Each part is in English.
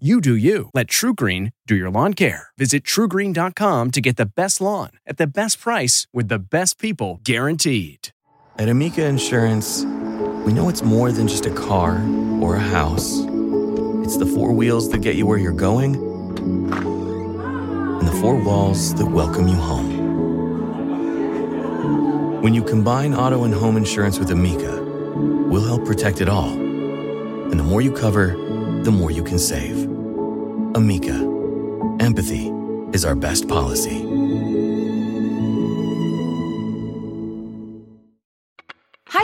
You do you. Let TrueGreen do your lawn care. Visit truegreen.com to get the best lawn at the best price with the best people guaranteed. At Amica Insurance, we know it's more than just a car or a house. It's the four wheels that get you where you're going and the four walls that welcome you home. When you combine auto and home insurance with Amica, we'll help protect it all. And the more you cover, the more you can save. Amica, empathy is our best policy.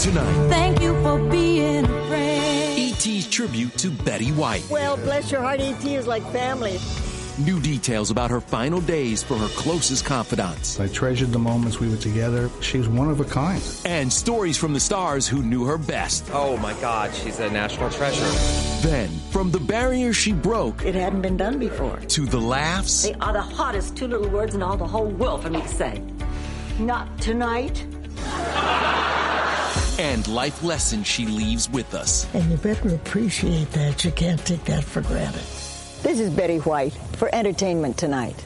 Tonight, Thank you for being a friend. E.T.'s tribute to Betty White. Well, bless your heart, E.T. is like family. New details about her final days for her closest confidants. I treasured the moments we were together. She was one of a kind. And stories from the stars who knew her best. Oh my God, she's a national treasure. Then, from the barrier she broke It hadn't been done before. to the laughs They are the hottest two little words in all the whole world for me to say. Not tonight. And life lessons she leaves with us. And you better appreciate that. You can't take that for granted. This is Betty White for Entertainment Tonight.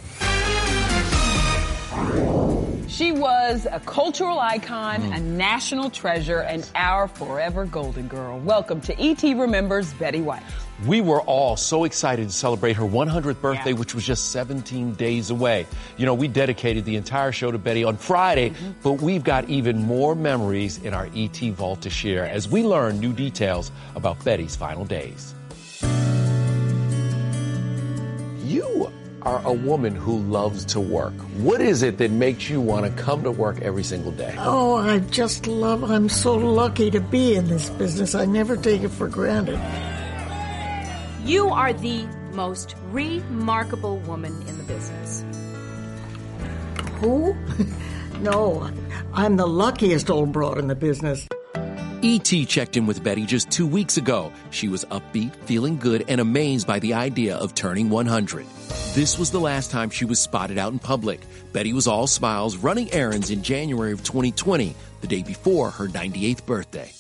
She was a cultural icon, mm. a national treasure, and our forever golden girl. Welcome to ET Remembers Betty White. We were all so excited to celebrate her 100th birthday, Yeah. which was just 17 days away. You know, we dedicated the entire show to Betty on Friday, mm-hmm. but we've got even more memories in our ET vault to share as we learn new details about Betty's final days. You are a woman who loves to work. What is it that makes you want to come to work every single day? Oh, I just love, I'm so lucky to be in this business. I never take it for granted. You are the most remarkable woman in the business. Who? no, I'm the luckiest old broad in the business. E.T. Checked in with Betty just two weeks ago. She was upbeat, feeling good, and amazed by the idea of turning 100. This was the last time she was spotted out in public. Betty was all smiles, running errands in January of 2020, the day before her 98th birthday.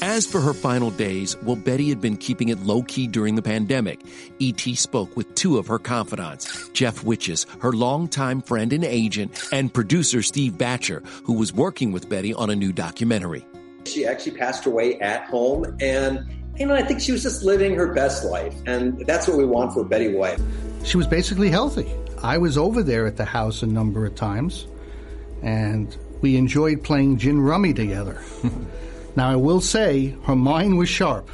As for her final days, well, Betty had been keeping it low key during the pandemic. E.T. spoke with two of her confidants, Jeff Witjas, her longtime friend and agent, and producer Steve Boettcher, who was working with Betty on a new documentary. She actually passed away at home, and you know, I think she was just living her best life, and that's what we want for Betty White. She was basically healthy. I was over there at the house a number of times, and we enjoyed playing gin rummy together. now, I will say, her mind was sharp.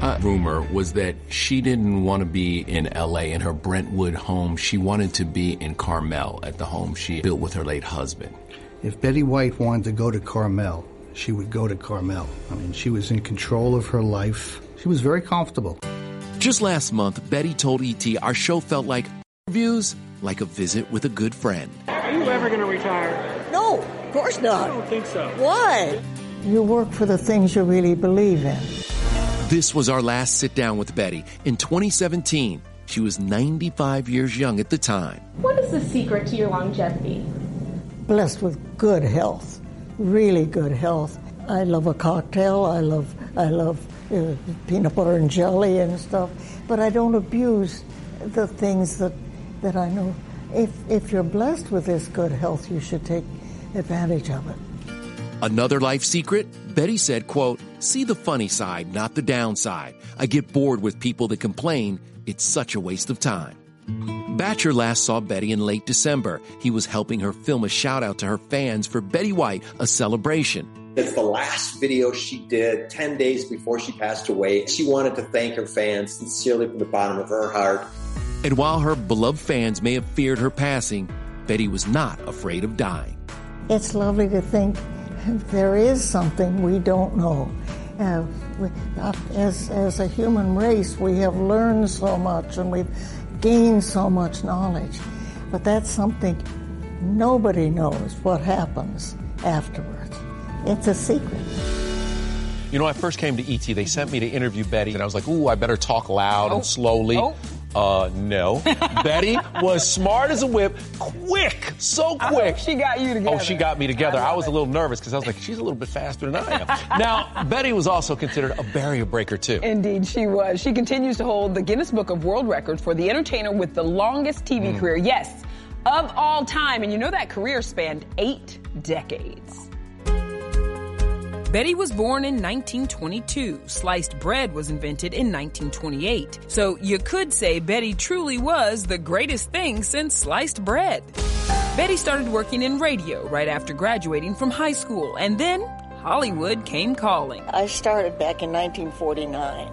Uh, rumor was that she didn't want to be in LA in her Brentwood home. She wanted to be in Carmel at the home she built with her late husband. If Betty White wanted to go to Carmel, she would go to Carmel. I mean, she was in control of her life. She was very comfortable. Just last month, Betty told ET our show felt like reviews, like a visit with a good friend. Are you ever going to retire? No, of course not. I don't think so. Why? You work for the things you really believe in. This was our last sit down with Betty in 2017. She was 95 years young at the time. What is the secret to your longevity? Blessed with good health, really good health. I love a cocktail. I love I love uh, peanut butter and jelly and stuff. But I don't abuse the things that that I know if, if you're blessed with this good health, you should take advantage of it. Another life secret? Betty said, quote, see the funny side, not the downside. I get bored with people that complain. It's such a waste of time. Boettcher last saw Betty in late December. He was helping her film a shout out to her fans for Betty White, a celebration. It's the last video she did 10 days before she passed away. She wanted to thank her fans sincerely from the bottom of her heart. And while her beloved fans may have feared her passing, Betty was not afraid of dying. It's lovely to think there is something we don't know. Uh, we, uh, as, as a human race, we have learned so much and we've gained so much knowledge. But that's something nobody knows what happens afterwards. It's a secret. You know, I first came to ET, they sent me to interview Betty, and I was like, ooh, I better talk loud Oh. and slowly. Oh. Uh, no. Betty was smart as a whip, quick, so I quick. she got you together. Oh, she got me together. I, was a little nervous because I was like, she's a little bit faster than I am. now, Betty was also considered a barrier breaker, too. Indeed, she was. She continues to hold the Guinness Book of World Records for the entertainer with the longest TV Mm. career. Yes, of all time. And you know that career spanned eight decades. Betty was born in 1922. Sliced bread was invented in 1928. So you could say Betty truly was the greatest thing since sliced bread. Betty started working in radio right after graduating from high school, and then Hollywood came calling. I started back in 1949,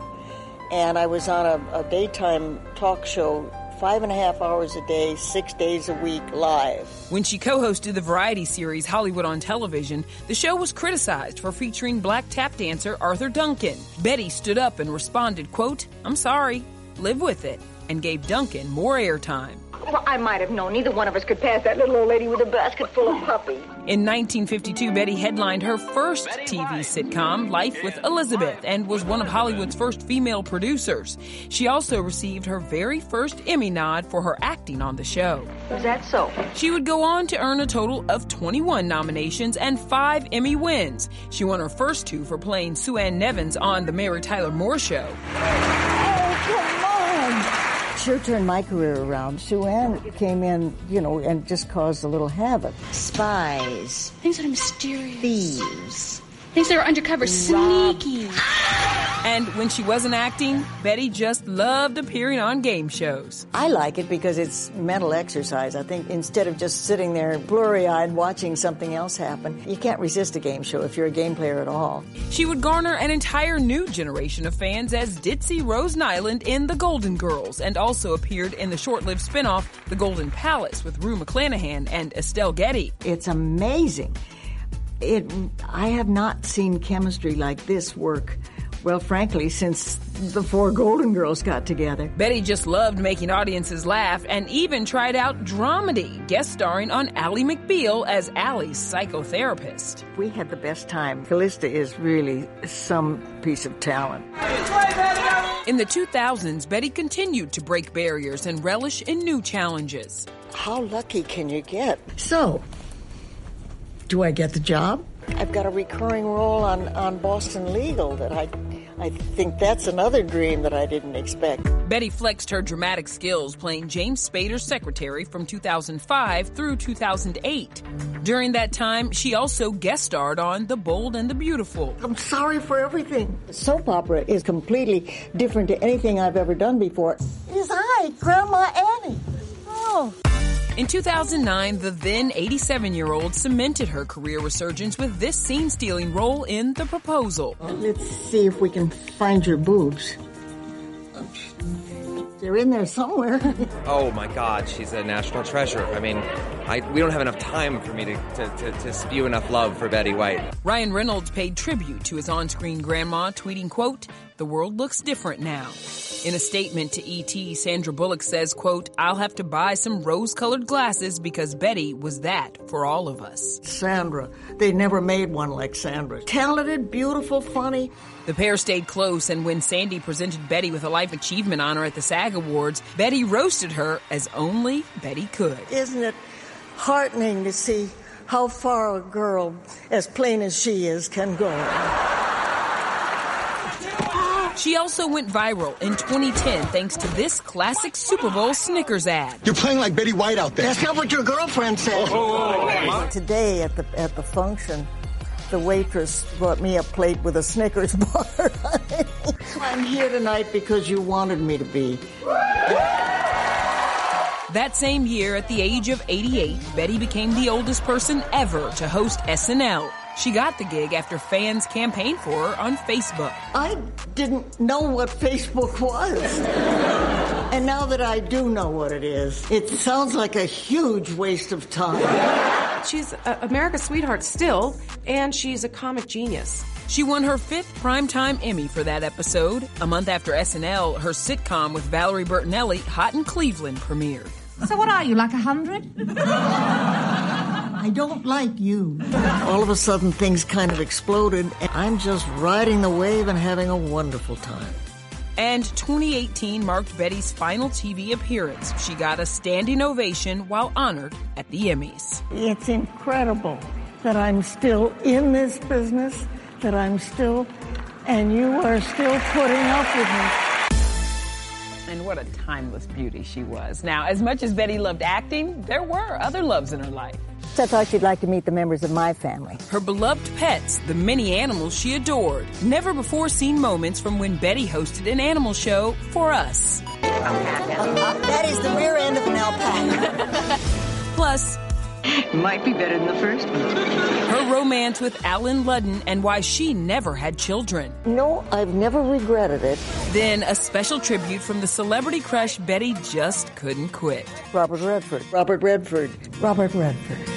and I was on a, a daytime talk show five and a half hours a day, six days a week, live. When she co hosted the variety series Hollywood on Television, the show was criticized for featuring black tap dancer Arthur Duncan. Betty stood up and responded, quote, I'm sorry, live with it, and gave Duncan more airtime. Well, I might have known neither one of us could pass that little old lady with a basket full of puppies. In 1952, Betty headlined her first TV sitcom, Life with Elizabeth, and was one of Hollywood's first female producers. She also received her very first Emmy nod for her acting on the show. Is that so? She would go on to earn a total of 21 nominations and five Emmy wins. She won her first two for playing Sue Ann Nivens on The Mary Tyler Moore Show. Sure turned my career around. Sue Ann came in, you know, and just caused a little havoc. Spies. Things that are mysterious. Thieves. Things that are undercover. Sneaky. And when she wasn't acting, Betty just loved appearing on game shows. I like it because it's mental exercise. I think instead of just sitting there blurry eyed watching something else happen, you can't resist a game show if you're a game player at all. She would garner an entire new generation of fans as Ditzy Rose Nylund in The Golden Girls and also appeared in the short lived spin off The Golden Palace with Rue McClanahan and Estelle Getty. It's amazing. It, I have not seen chemistry like this work, well, frankly, since the four Golden Girls got together. Betty just loved making audiences laugh and even tried out dramedy, guest starring on Ally McBeal as Ally's psychotherapist. We had the best time. Calista is really some piece of talent. In the 2000s, Betty continued to break barriers and relish in new challenges. How lucky can you get? So, do I get the job? I've got a recurring role on, on Boston Legal that I, I think that's another dream that I didn't expect. Betty flexed her dramatic skills playing James Spader's secretary from 2005 through 2008. During that time, she also guest starred on The Bold and the Beautiful. I'm sorry for everything. Soap opera is completely different to anything I've ever done before. It is I, Grandma Annie. Oh. In 2009, the then 87 year old cemented her career resurgence with this scene stealing role in The Proposal. Let's see if we can find your boobs. They're in there somewhere. Oh my God, she's a national treasure. I mean, I, we don't have enough time for me to, to, to, to spew enough love for Betty White. Ryan Reynolds paid tribute to his on-screen grandma, tweeting, quote, the world looks different now. In a statement to ET, Sandra Bullock says, quote, I'll have to buy some rose-colored glasses because Betty was that for all of us. Sandra. They never made one like Sandra. Talented, beautiful, funny. The pair stayed close, and when Sandy presented Betty with a Life Achievement Honor at the SAG Awards, Betty roasted her as only Betty could. Isn't it heartening to see how far a girl as plain as she is can go? She also went viral in 2010 thanks to this classic Super Bowl Snickers ad. You're playing like Betty White out there. That's not what your girlfriend said. Oh, oh, oh. Today at the at the function, the waitress brought me a plate with a Snickers bar. I'm here tonight because you wanted me to be. That same year, at the age of 88, Betty became the oldest person ever to host SNL. She got the gig after fans campaigned for her on Facebook. I didn't know what Facebook was. And now that I do know what it is, it sounds like a huge waste of time. She's America's sweetheart still, and she's a comic genius. She won her fifth Primetime Emmy for that episode. A month after SNL, her sitcom with Valerie Bertinelli, Hot in Cleveland, premiered. So what are you, like a hundred? I don't like you. All of a sudden, things kind of exploded, and I'm just riding the wave and having a wonderful time. And 2018 marked Betty's final TV appearance. She got a standing ovation while honored at the Emmys. It's incredible that I'm still in this business, that I'm still, and you are still putting up with me. And what a timeless beauty she was. Now, as much as Betty loved acting, there were other loves in her life. I thought you'd like to meet the members of my family. Her beloved pets, the many animals she adored. Never before seen moments from when Betty hosted an animal show for us. That is the rear end of an alpaca. Plus, Might be better than the first one. her romance with Alan Ludden and why she never had children. No, I've never regretted it. Then a special tribute from the celebrity crush Betty just couldn't quit. Robert Redford. Robert Redford. Robert Redford.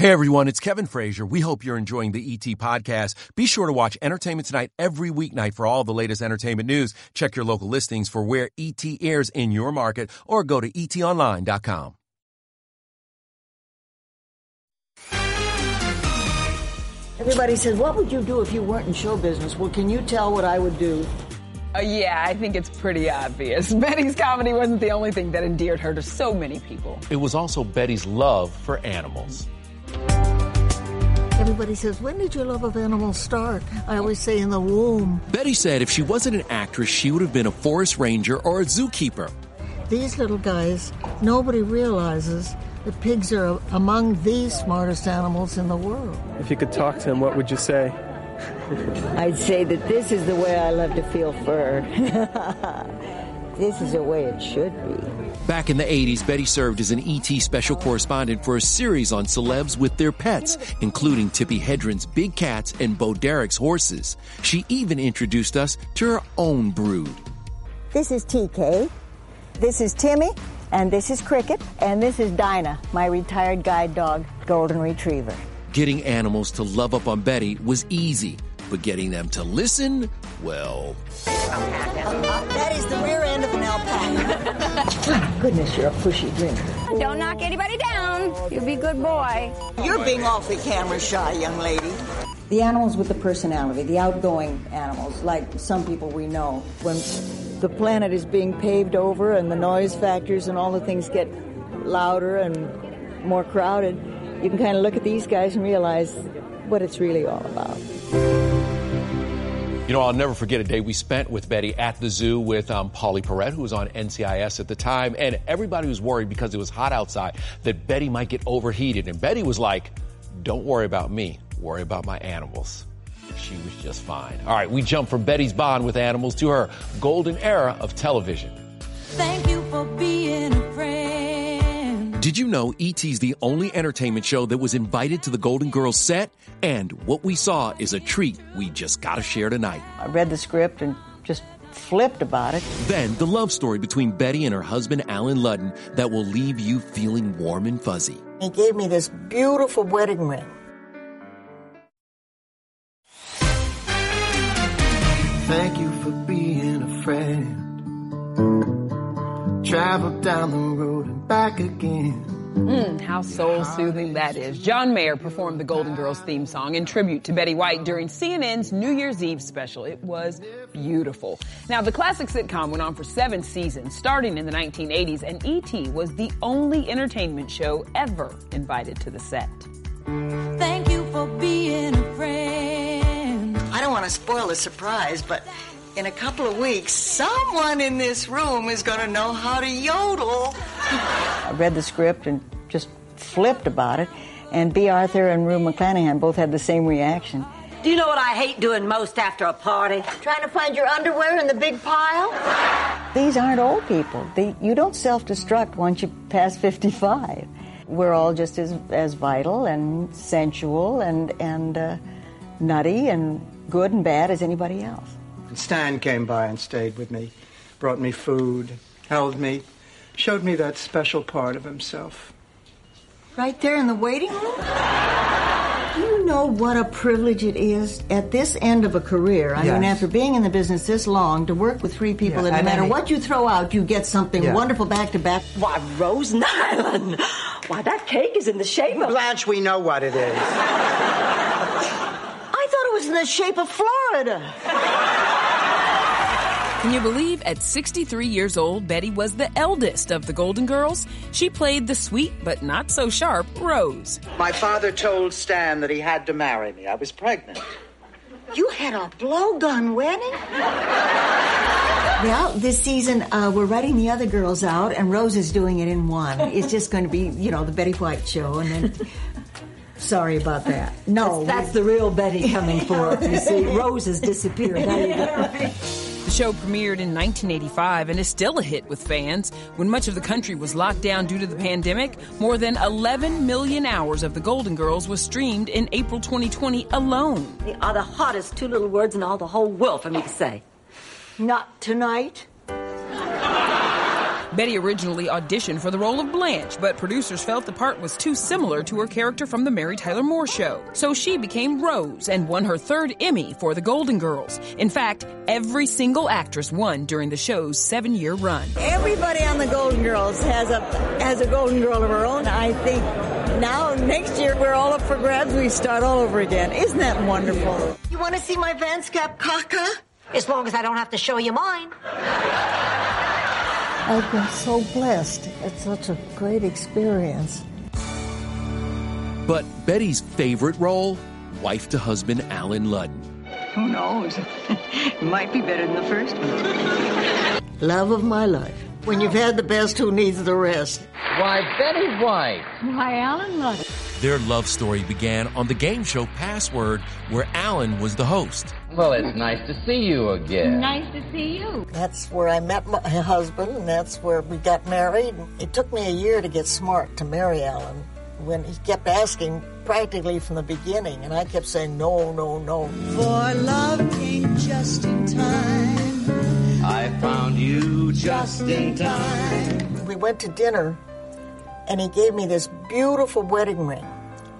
Hey everyone, it's Kevin Frazier. We hope you're enjoying the ET podcast. Be sure to watch Entertainment Tonight every weeknight for all the latest entertainment news. Check your local listings for where ET airs in your market or go to etonline.com. Everybody says, What would you do if you weren't in show business? Well, can you tell what I would do? Uh, yeah, I think it's pretty obvious. Betty's comedy wasn't the only thing that endeared her to so many people. It was also Betty's love for animals. Everybody says, When did your love of animals start? I always say, In the womb. Betty said if she wasn't an actress, she would have been a forest ranger or a zookeeper. These little guys, nobody realizes that pigs are among the smartest animals in the world. If you could talk to him, what would you say? I'd say that this is the way I love to feel fur. this is the way it should be. Back in the 80s, Betty served as an ET special correspondent for a series on celebs with their pets, including Tippi Hedren's big cats and Bo Derek's horses. She even introduced us to her own brood. This is TK. This is Timmy. And this is Cricket. And this is Dinah, my retired guide dog, Golden Retriever. Getting animals to love up on Betty was easy, but getting them to listen, well, That is the rear end of an alpaca. Goodness, you're a pushy drinker. Don't knock anybody down. You'll be a good boy. You're being awfully camera shy, young lady. The animals with the personality, the outgoing animals, like some people we know. When the planet is being paved over and the noise factors and all the things get louder and more crowded, you can kind of look at these guys and realize what it's really all about. You know, I'll never forget a day we spent with Betty at the zoo with um, Pauley Perrette, who was on NCIS at the time, and everybody was worried because it was hot outside that Betty might get overheated. And Betty was like, don't worry about me. worry about my animals. She was just fine. All right, we jump from Betty's bond with animals to her golden era of television. Thank Did you know E.T.'s the only entertainment show that was invited to the Golden Girls set? And what we saw is a treat we just gotta share tonight. I read the script and just flipped about it. Then the love story between Betty and her husband Alan Ludden that will leave you feeling warm and fuzzy. He gave me this beautiful wedding ring. Thank you for being a friend. Travel down the road and back again. Mm, how soul soothing that is. John Mayer performed the Golden Girls theme song in tribute to Betty White during CNN's New Year's Eve special. It was beautiful. Now, the classic sitcom went on for seven seasons, starting in the 1980s, and E.T. was the only entertainment show ever invited to the set. Thank you for being a friend. I don't want to spoil the surprise, but in a couple of weeks, someone in this room is going to know how to yodel. I read the script and just flipped about it, and Bea Arthur and Rue McClanahan both had the same reaction. Do you know what I hate doing most after a party? Trying to find your underwear in the big pile? These aren't old people. They, you don't self destruct once you pass 55. We're all just as, as vital and sensual and, and uh, nutty and good and bad as anybody else. And Stan came by and stayed with me, brought me food, held me, showed me that special part of himself. Right there in the waiting room? Do you know what a privilege it is at this end of a career? I mean, after being in the business this long, to work with three people Yeah, that no and matter any- what you throw out, you get something Yeah. wonderful back to back. Why, Rose Nylund. Why, that cake is in the shape of. Blanche, we know what it is. I thought it was in the shape of Florida. Can you believe at 63 years old, Betty was the eldest of the Golden Girls? She played the sweet but not so sharp Rose. My father told Stan that he had to marry me. I was pregnant. You had a blowgun wedding? Well, this season uh, we're writing the other girls out, and Rose is doing it in one. It's just going to be, you know, the Betty White show, and then. Sorry about that. No, That's, that's the real Betty coming forth. You see, Rose has disappeared. The show premiered in 1985 and is still a hit with fans. When much of the country was locked down due to the pandemic, more than 11 million hours of The Golden Girls was streamed in April 2020 alone. They are uh, the hottest two little words in all the whole world for me to say. Not tonight. Betty originally auditioned for the role of Blanche, but producers felt the part was too similar to her character from The Mary Tyler Moore Show. So she became Rose and won her third Emmy for The Golden Girls. In fact, every single actress won during the show's seven year run. Everybody on the Golden Girls has a has a Golden Girl of her own. I think now next year we're all up for grabs. We start all over again. Isn't that wonderful? You want to see my Vans Cap caca? As long as I don't have to show you mine. I've been so blessed. It's such a great experience. But Betty's favorite role? Wife to husband Alan Ludden. Who knows? it might be better than the first one. Love of my life. When you've had the best, who needs the rest? Why, Betty White. Why, Alan Ludden. Their love story began on the game show Password, where Alan was the host. Well, it's nice to see you again. Nice to see you. That's where I met my husband, and that's where we got married. It took me a year to get smart to marry Alan. When he kept asking practically from the beginning, and I kept saying no, no, no. For love came just in time. I found you just in time. We went to dinner, and he gave me this beautiful wedding ring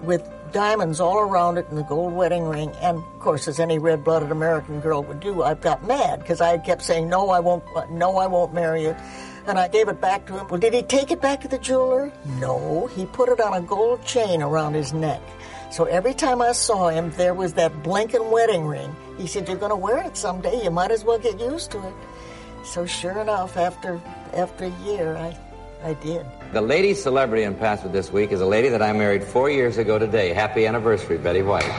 with diamonds all around it and the gold wedding ring. And of course, as any red-blooded American girl would do, I got mad because I kept saying, "No, I won't. No, I won't marry you." And I gave it back to him. Well, did he take it back to the jeweler? No, he put it on a gold chain around his neck. So every time I saw him, there was that blinking wedding ring. He said, "You're going to wear it someday. You might as well get used to it." So sure enough, after after a year, I I did. The lady celebrity in Password this week is a lady that I married four years ago today. Happy anniversary, Betty White.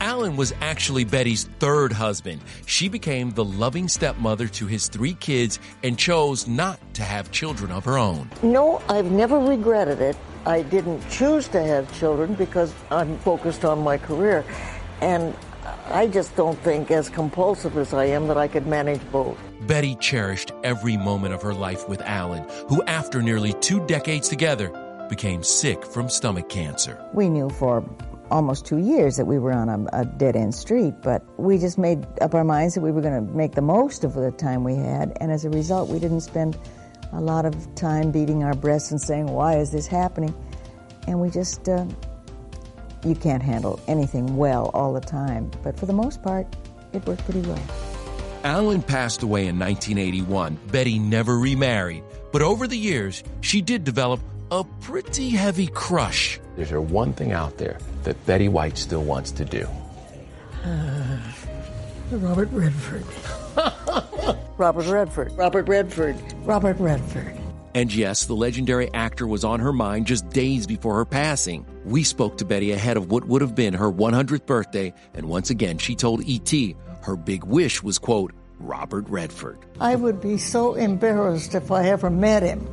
Alan was actually Betty's third husband. She became the loving stepmother to his three kids and chose not to have children of her own. No, I've never regretted it. I didn't choose to have children because I'm focused on my career. And I just don't think, as compulsive as I am, that I could manage both. Betty cherished every moment of her life with Alan, who, after nearly two decades together, became sick from stomach cancer. We knew for almost two years that we were on a, a dead end street, but we just made up our minds that we were going to make the most of the time we had, and as a result, we didn't spend a lot of time beating our breasts and saying, Why is this happening? And we just, uh, you can't handle anything well all the time, but for the most part, it worked pretty well. Alan passed away in 1981. Betty never remarried, but over the years, she did develop a pretty heavy crush. Is there one thing out there that Betty White still wants to do? Robert Redford. Robert Redford. Robert Redford. Robert Redford. And yes, the legendary actor was on her mind just days before her passing. We spoke to Betty ahead of what would have been her 100th birthday, and once again, she told E.T. her big wish was, quote, Robert Redford. I would be so embarrassed if I ever met him.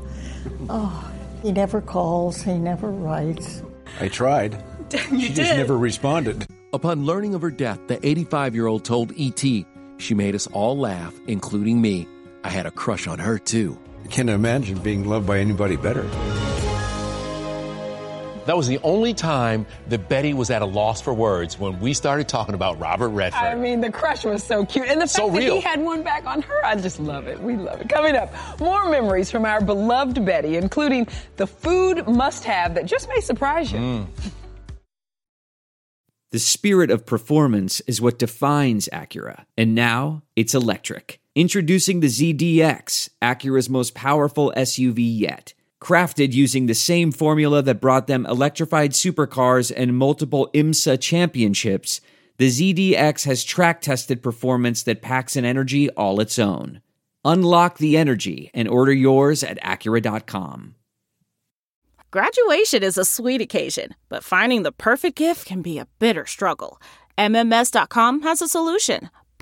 Oh, he never calls, he never writes. I tried. You she just never responded. Upon learning of her death, the 85 year old told E.T. she made us all laugh, including me. I had a crush on her, too. I can't imagine being loved by anybody better. That was the only time that Betty was at a loss for words when we started talking about Robert Redford. I mean, the crush was so cute. And the fact So that he had one back on her, I just love it. We love it. Coming up, more memories from our beloved Betty, including the food must have that just may surprise you. Mm. The spirit of performance is what defines Acura, and now it's electric. Introducing the ZDX, Acura's most powerful SUV yet. Crafted using the same formula that brought them electrified supercars and multiple IMSA championships, the ZDX has track tested performance that packs an energy all its own. Unlock the energy and order yours at Acura.com. Graduation is a sweet occasion, but finding the perfect gift can be a bitter struggle. MMS.com has a solution.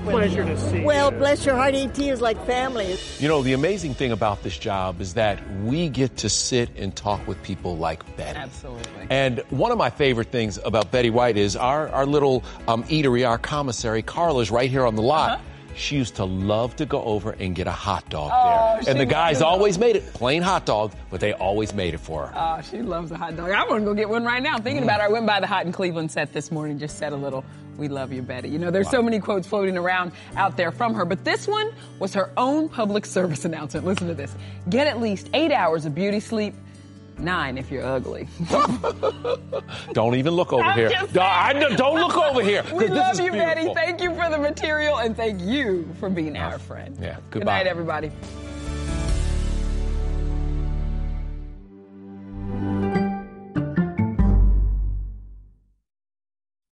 Pleasure to see Well, bless your heart, ET is like family. You know, the amazing thing about this job is that we get to sit and talk with people like Betty. Absolutely. And one of my favorite things about Betty White is our, our little um, eatery, our commissary, Carla's right here on the lot. Uh-huh. She used to love to go over and get a hot dog Oh, there. And the guys always made it plain hot dog, but they always made it for her. Oh, she loves a hot dog. I want to go get one right now. Thinking about it, I went by the Hot in Cleveland set this morning, just said a little, we love you, Betty. You know, there's so many quotes floating around out there from her, but this one was her own public service announcement. Listen to this. Get at least eight hours of beauty sleep, nine if you're ugly. Don't even look over I'm here. I- don't look over here. We love you, Betty. Thank you for the material and thank you for being uh, our friend. Yeah, Good goodbye. night, everybody.